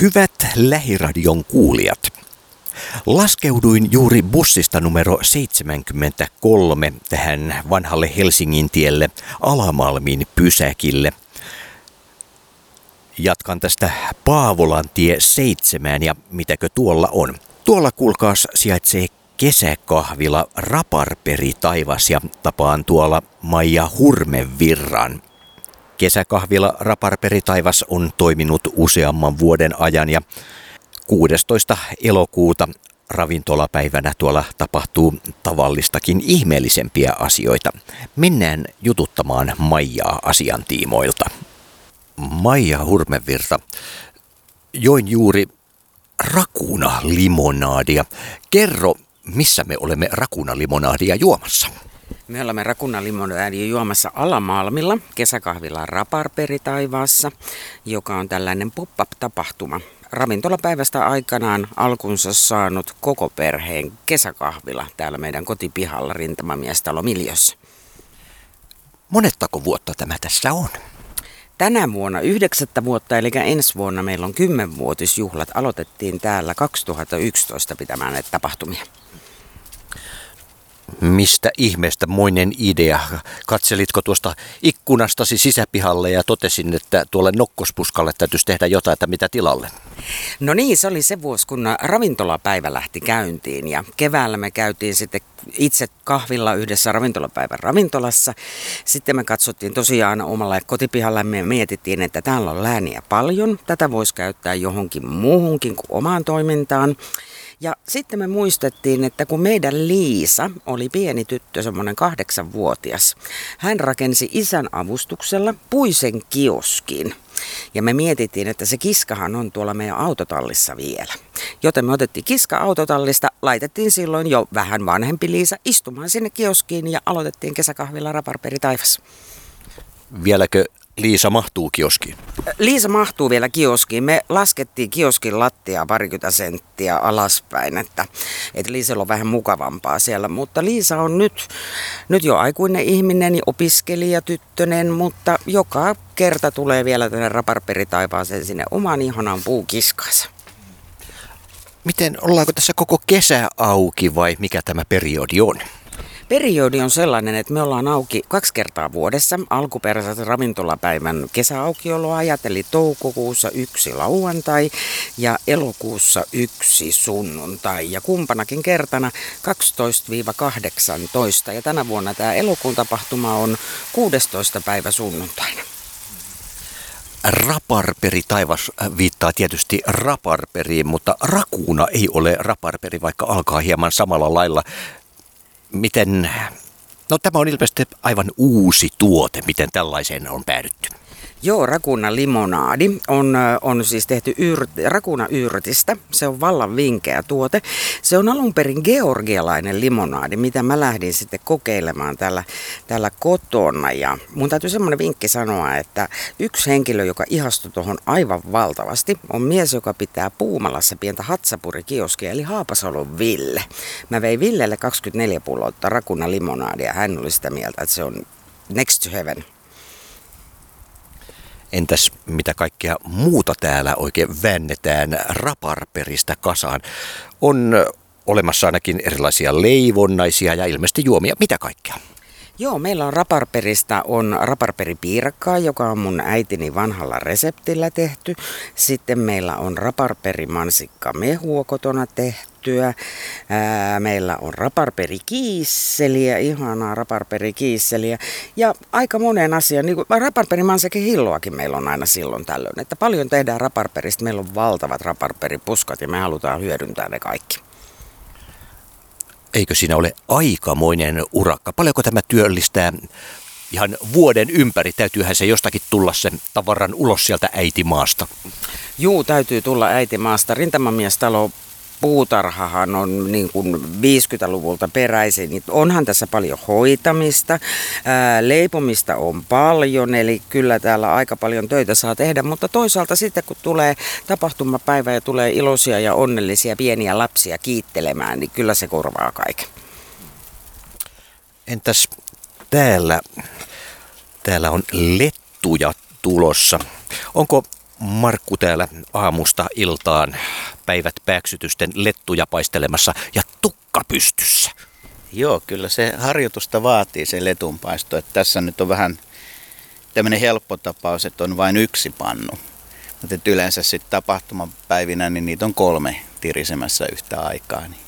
Hyvät lähiradion kuulijat. Laskeuduin juuri bussista numero 73 tähän vanhalle Helsingin tielle Alamalmin pysäkille. Jatkan tästä Paavolan tie 7 ja mitäkö tuolla on. Tuolla kuulkaas sijaitsee kesäkahvila Raparperi taivas ja tapaan tuolla Maija Hurmevirran. Kesäkahvila Raparperi taivas on toiminut useamman vuoden ajan ja 16. elokuuta ravintolapäivänä tuolla tapahtuu tavallistakin ihmeellisempiä asioita. Mennään jututtamaan Maijaa asiantiimoilta. Maija Hurmevirta, join juuri rakuna limonaadia. Kerro, missä me olemme rakuna limonaadia juomassa? Me olemme Rakuna Limonadia juomassa Alamalmilla kesäkahvilla Raparperi taivaassa, joka on tällainen pop-up-tapahtuma. Ravintolapäivästä aikanaan alkunsa saanut koko perheen kesäkahvila täällä meidän kotipihalla rintamamiestalo Miljössä. Monettako vuotta tämä tässä on? Tänä vuonna yhdeksättä vuotta, eli ensi vuonna meillä on kymmenvuotisjuhlat. Aloitettiin täällä 2011 pitämään näitä tapahtumia. Mistä ihmeestä moinen idea? Katselitko tuosta ikkunastasi sisäpihalle ja totesin, että tuolle nokkospuskalle täytyisi tehdä jotain, että mitä tilalle? No niin, se oli se vuosi, kun ravintolapäivä lähti käyntiin ja keväällä me käytiin sitten itse kahvilla yhdessä ravintolapäivän ravintolassa. Sitten me katsottiin tosiaan omalla kotipihalla me mietittiin, että täällä on lääniä paljon. Tätä voisi käyttää johonkin muuhunkin kuin omaan toimintaan. Sitten me muistettiin, että kun meidän Liisa oli pieni tyttö, semmoinen kahdeksanvuotias, hän rakensi isän avustuksella puisen kioskin. Ja me mietittiin, että se kiskahan on tuolla meidän autotallissa vielä. Joten me otettiin kiska autotallista, laitettiin silloin jo vähän vanhempi Liisa istumaan sinne kioskiin ja aloitettiin kesäkahvilla Raparperi taivas. Vieläkö Liisa mahtuu kioskiin? Liisa mahtuu vielä kioskiin. Me laskettiin kioskin lattia parikymmentä senttiä alaspäin, että, että Liisalla on vähän mukavampaa siellä. Mutta Liisa on nyt, nyt jo aikuinen ihminen, opiskelija, tyttönen, mutta joka kerta tulee vielä tänne raparperitaivaaseen sinne oman ihanan puukiskansa. Miten, ollaanko tässä koko kesä auki vai mikä tämä periodi on? Periodi on sellainen, että me ollaan auki kaksi kertaa vuodessa. Alkuperäiset ravintolapäivän kesäaukioloajat, eli toukokuussa yksi lauantai ja elokuussa yksi sunnuntai. Ja kumpanakin kertana 12-18. Ja tänä vuonna tämä elokuun tapahtuma on 16. päivä sunnuntaina. Raparperi taivas viittaa tietysti raparperiin, mutta rakuuna ei ole raparperi, vaikka alkaa hieman samalla lailla miten, no tämä on ilmeisesti aivan uusi tuote, miten tällaiseen on päädytty. Joo, rakuna limonaadi on, on siis tehty yrt, rakuna yrtistä. Se on vallan vinkeä tuote. Se on alun perin georgialainen limonaadi, mitä mä lähdin sitten kokeilemaan täällä, täällä kotona. Ja mun täytyy semmoinen vinkki sanoa, että yksi henkilö, joka ihastui tuohon aivan valtavasti, on mies, joka pitää Puumalassa pientä hatsapurikioskia, eli Haapasalon Ville. Mä vein Villelle 24 pulloa rakuna limonaadia. Hän oli sitä mieltä, että se on next to heaven. Entäs mitä kaikkea muuta täällä oikein väännetään raparperistä kasaan? On olemassa ainakin erilaisia leivonnaisia ja ilmeisesti juomia. Mitä kaikkea? Joo, meillä on raparperista on raparperipiirakkaa, joka on mun äitini vanhalla reseptillä tehty. Sitten meillä on raparperimansikka mehua kotona tehtyä. Ää, meillä on raparperikiisseliä, ihanaa raparperikiisseliä. Ja aika monen asian, niin kuin raparperimansikin hilloakin meillä on aina silloin tällöin. Että paljon tehdään raparperista, meillä on valtavat raparperipuskat ja me halutaan hyödyntää ne kaikki eikö siinä ole aikamoinen urakka? Paljonko tämä työllistää ihan vuoden ympäri? Täytyyhän se jostakin tulla sen tavaran ulos sieltä äitimaasta. Juu, täytyy tulla äitimaasta. Rintamamiestalo puutarhahan on niin kuin 50-luvulta peräisin, niin onhan tässä paljon hoitamista, ää, leipomista on paljon, eli kyllä täällä aika paljon töitä saa tehdä, mutta toisaalta sitten kun tulee tapahtumapäivä ja tulee iloisia ja onnellisia pieniä lapsia kiittelemään, niin kyllä se korvaa kaiken. Entäs täällä, täällä on lettuja tulossa. Onko Markku täällä aamusta iltaan päivät pääksytysten lettuja paistelemassa ja tukka pystyssä. Joo, kyllä se harjoitusta vaatii se letunpaisto. Että tässä nyt on vähän tämmöinen helppo tapaus, että on vain yksi pannu. Mutta yleensä sitten tapahtumapäivinä niin niitä on kolme tirisemässä yhtä aikaa. Niin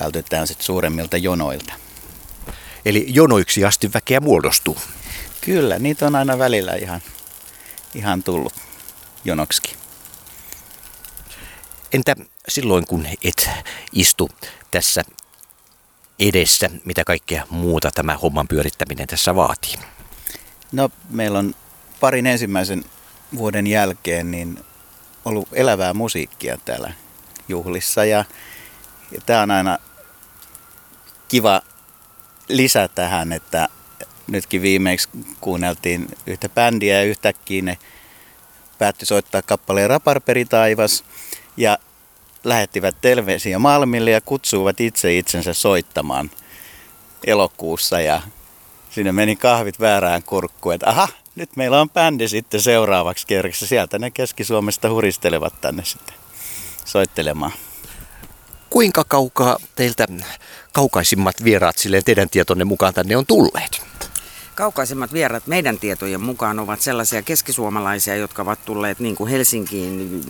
vältytään sitten suuremmilta jonoilta. Eli jonoiksi asti väkeä muodostuu. Kyllä, niitä on aina välillä ihan, ihan tullut jonoksikin. Entä silloin, kun et istu tässä edessä, mitä kaikkea muuta tämä homman pyörittäminen tässä vaatii? No, meillä on parin ensimmäisen vuoden jälkeen niin ollut elävää musiikkia täällä juhlissa ja, ja tämä on aina kiva lisä tähän, että nytkin viimeksi kuunneltiin yhtä bändiä ja yhtäkkiä ne päätti soittaa kappaleen Raparperi taivas ja lähettivät Telvesiä Malmille ja kutsuivat itse itsensä soittamaan elokuussa ja sinne meni kahvit väärään kurkkuun, että aha, nyt meillä on bändi sitten seuraavaksi kerrassa. Sieltä ne Keski-Suomesta huristelevat tänne sitten soittelemaan. Kuinka kaukaa teiltä kaukaisimmat vieraat silleen teidän tietonne mukaan tänne on tulleet? Kaukaisemmat vierat meidän tietojen mukaan ovat sellaisia keskisuomalaisia, jotka ovat tulleet niin kuin Helsinkiin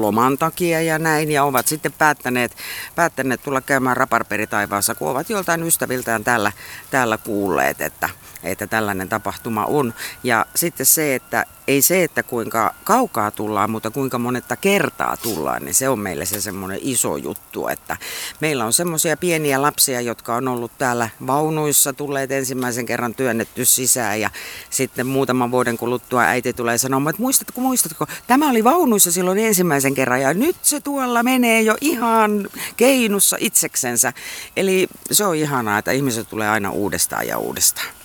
loman takia ja näin, ja ovat sitten päättäneet, päättäneet tulla käymään raparperitaivaassa, kun ovat joltain ystäviltään täällä, täällä kuulleet, että, että tällainen tapahtuma on. Ja sitten se, että ei se, että kuinka kaukaa tullaan, mutta kuinka monetta kertaa tullaan, niin se on meille se semmoinen iso juttu, että meillä on semmoisia pieniä lapsia, jotka on ollut täällä vaunuissa, tulleet ensimmäisen kerran työnnetty sisään ja sitten muutaman vuoden kuluttua äiti tulee sanomaan, että muistatko, muistatko, tämä oli vaunuissa silloin ensimmäisen kerran ja nyt se tuolla menee jo ihan keinussa itseksensä. Eli se on ihanaa, että ihmiset tulee aina uudestaan ja uudestaan.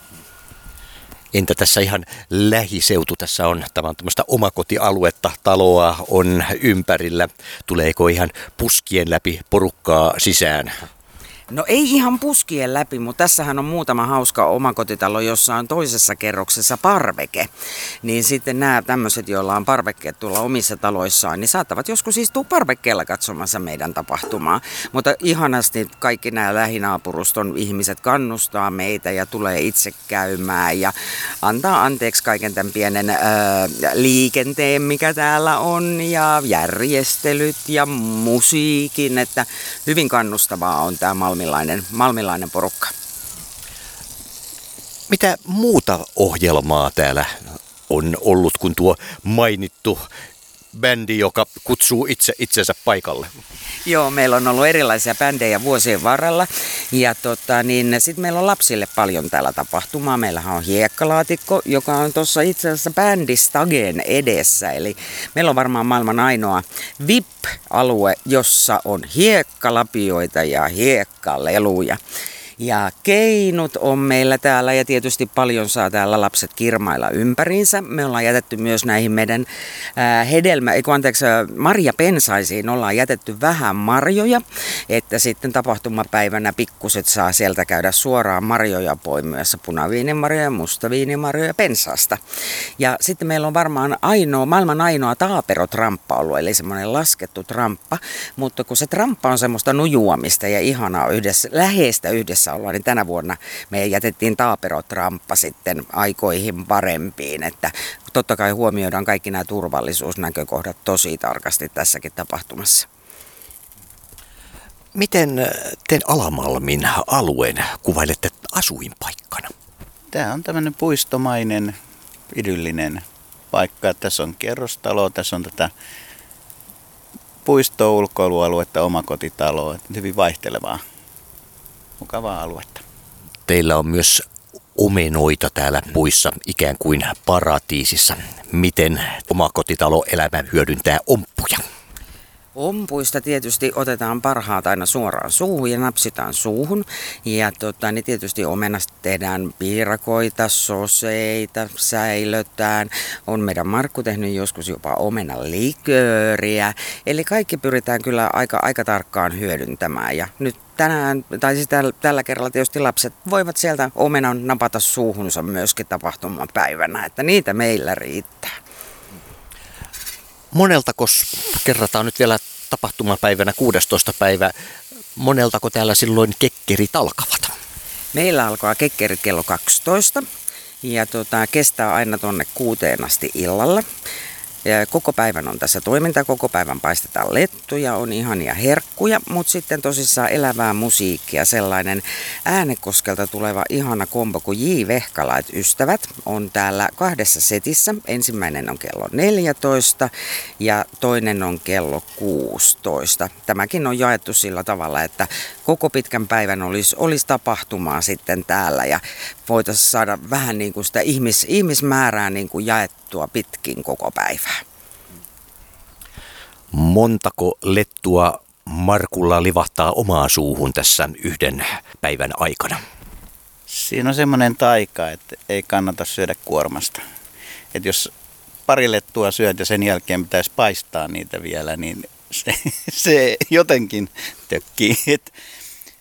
Entä tässä ihan lähiseutu? Tässä on, tämä on tämmöistä omakotialuetta, taloa on ympärillä. Tuleeko ihan puskien läpi porukkaa sisään? No ei ihan puskien läpi, mutta tässähän on muutama hauska omakotitalo, jossa on toisessa kerroksessa parveke. Niin sitten nämä tämmöiset, joilla on parvekkeet tuolla omissa taloissaan, niin saattavat joskus istua parvekkeella katsomassa meidän tapahtumaa. Mutta ihanasti kaikki nämä lähinaapuruston ihmiset kannustaa meitä ja tulee itse käymään ja antaa anteeksi kaiken tämän pienen ää, liikenteen, mikä täällä on ja järjestelyt ja musiikin, että hyvin kannustavaa on tämä malmilainen, malmilainen porukka. Mitä muuta ohjelmaa täällä on ollut kuin tuo mainittu bändi, joka kutsuu itse itsensä paikalle? Joo, meillä on ollut erilaisia bändejä vuosien varrella. Ja tota, niin sitten meillä on lapsille paljon täällä tapahtumaa. Meillähän on hiekkalaatikko, joka on tuossa itse asiassa bändistagen edessä. Eli meillä on varmaan maailman ainoa VIP-alue, jossa on hiekkalapioita ja hiekkaleluja. Ja keinut on meillä täällä ja tietysti paljon saa täällä lapset kirmailla ympäriinsä. Me ollaan jätetty myös näihin meidän ää, hedelmä, eikö anteeksi, marjapensaisiin ollaan jätetty vähän marjoja, että sitten tapahtumapäivänä pikkuset saa sieltä käydä suoraan marjoja poimiessa punaviinimarjoja, mustaviinimarjoja pensaasta. Ja sitten meillä on varmaan ainoa, maailman ainoa taaperotramppa ollut, eli semmoinen laskettu tramppa, mutta kun se tramppa on semmoista nujuamista ja ihanaa yhdessä, läheistä yhdessä olla, niin tänä vuonna me jätettiin taaperotramppa sitten aikoihin parempiin, että totta kai huomioidaan kaikki nämä turvallisuusnäkökohdat tosi tarkasti tässäkin tapahtumassa. Miten te Alamalmin alueen kuvailette asuinpaikkana? Tämä on tämmöinen puistomainen, idyllinen paikka. Tässä on kerrostalo, tässä on tätä puisto ulkoilualuetta, omakotitaloa, hyvin vaihtelevaa mukavaa aluetta. Teillä on myös omenoita täällä puissa ikään kuin paratiisissa. Miten omakotitaloelämä hyödyntää omppuja? Ompuista tietysti otetaan parhaat aina suoraan suuhun ja napsitaan suuhun. Ja tota, niin tietysti omenasta tehdään piirakoita, soseita, säilötään. On meidän Markku tehnyt joskus jopa omenan likööriä. Eli kaikki pyritään kyllä aika, aika tarkkaan hyödyntämään. Ja nyt tänään, tai siis tällä, tällä kerralla tietysti lapset voivat sieltä omenan napata suuhunsa myöskin tapahtumapäivänä, että niitä meillä riittää. Moneltako, kerrataan nyt vielä tapahtumapäivänä 16. päivä, moneltako täällä silloin kekkerit alkavat? Meillä alkaa kekkerit kello 12 ja tota, kestää aina tuonne kuuteen asti illalla. Ja koko päivän on tässä toiminta, koko päivän paistetaan lettuja, on ihania herkkuja, mutta sitten tosissaan elävää musiikkia, sellainen äänekoskelta tuleva ihana kombo kuin J. Vehkalait ystävät on täällä kahdessa setissä. Ensimmäinen on kello 14 ja toinen on kello 16. Tämäkin on jaettu sillä tavalla, että koko pitkän päivän olisi, olisi tapahtumaa sitten täällä ja voitaisiin saada vähän niin kuin sitä ihmis, ihmismäärää niin kuin jaettua pitkin koko päivää. Montako lettua Markulla livahtaa omaan suuhun tässä yhden päivän aikana? Siinä on semmoinen taika, että ei kannata syödä kuormasta. Että jos pari lettua syöt ja sen jälkeen pitäisi paistaa niitä vielä, niin se, se jotenkin tökkii.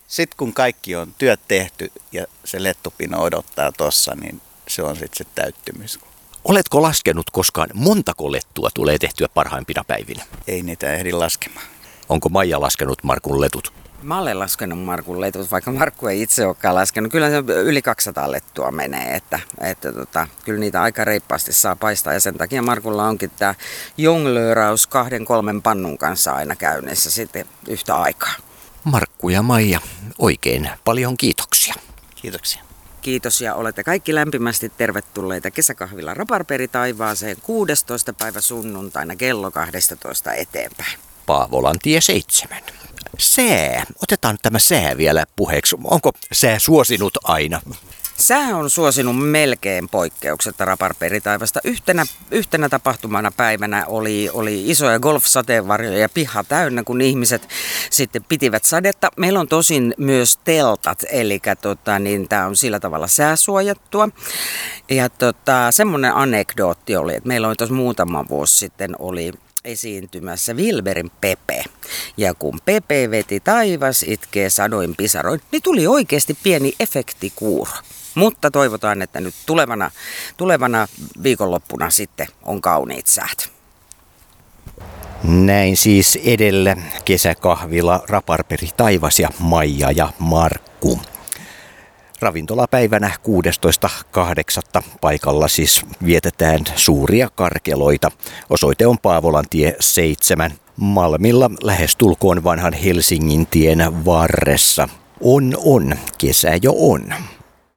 Sitten kun kaikki on työt tehty ja se lettupino odottaa tossa, niin se on sitten se täyttymys. Oletko laskenut koskaan, montako lettua tulee tehtyä parhaimpina päivinä? Ei niitä ehdi laskemaan. Onko Maija laskenut Markun letut? Mä olen laskenut Markun letut, vaikka Markku ei itse olekaan laskenut. Kyllä se yli 200 lettua menee, että, että tota, kyllä niitä aika reippaasti saa paistaa. Ja sen takia Markulla onkin tämä jonglööraus kahden kolmen pannun kanssa aina käynnissä sitten yhtä aikaa. Markku ja Maija, oikein paljon kiitoksia. Kiitoksia. Kiitos ja olette kaikki lämpimästi tervetulleita kesäkahvilla Raparperi taivaaseen 16. päivä sunnuntaina kello 12 eteenpäin. Paavolan tie 7. Sää. Otetaan tämä sää vielä puheeksi. Onko sää suosinut aina? Sää on suosinut melkein poikkeuksetta raparperitaivasta. Yhtenä, yhtenä tapahtumana päivänä oli, oli isoja golfsateenvarjoja ja piha täynnä, kun ihmiset sitten pitivät sadetta. Meillä on tosin myös teltat, eli tota, niin tämä on sillä tavalla sääsuojattua. Ja tota, semmoinen anekdootti oli, että meillä oli tuossa muutama vuosi sitten oli esiintymässä Wilberin Pepe. Ja kun Pepe veti taivas itkee sadoin pisaroin, niin tuli oikeasti pieni efektikuuro. Mutta toivotaan, että nyt tulevana, tulevana viikonloppuna sitten on kauniit säät. Näin siis edellä kesäkahvila Raparperi Taivas ja Maija ja Markku. Ravintolapäivänä 16.8. paikalla siis vietetään suuria karkeloita. Osoite on Paavolan tie 7. Malmilla lähestulkoon vanhan Helsingin tien varressa. On on, kesä jo on.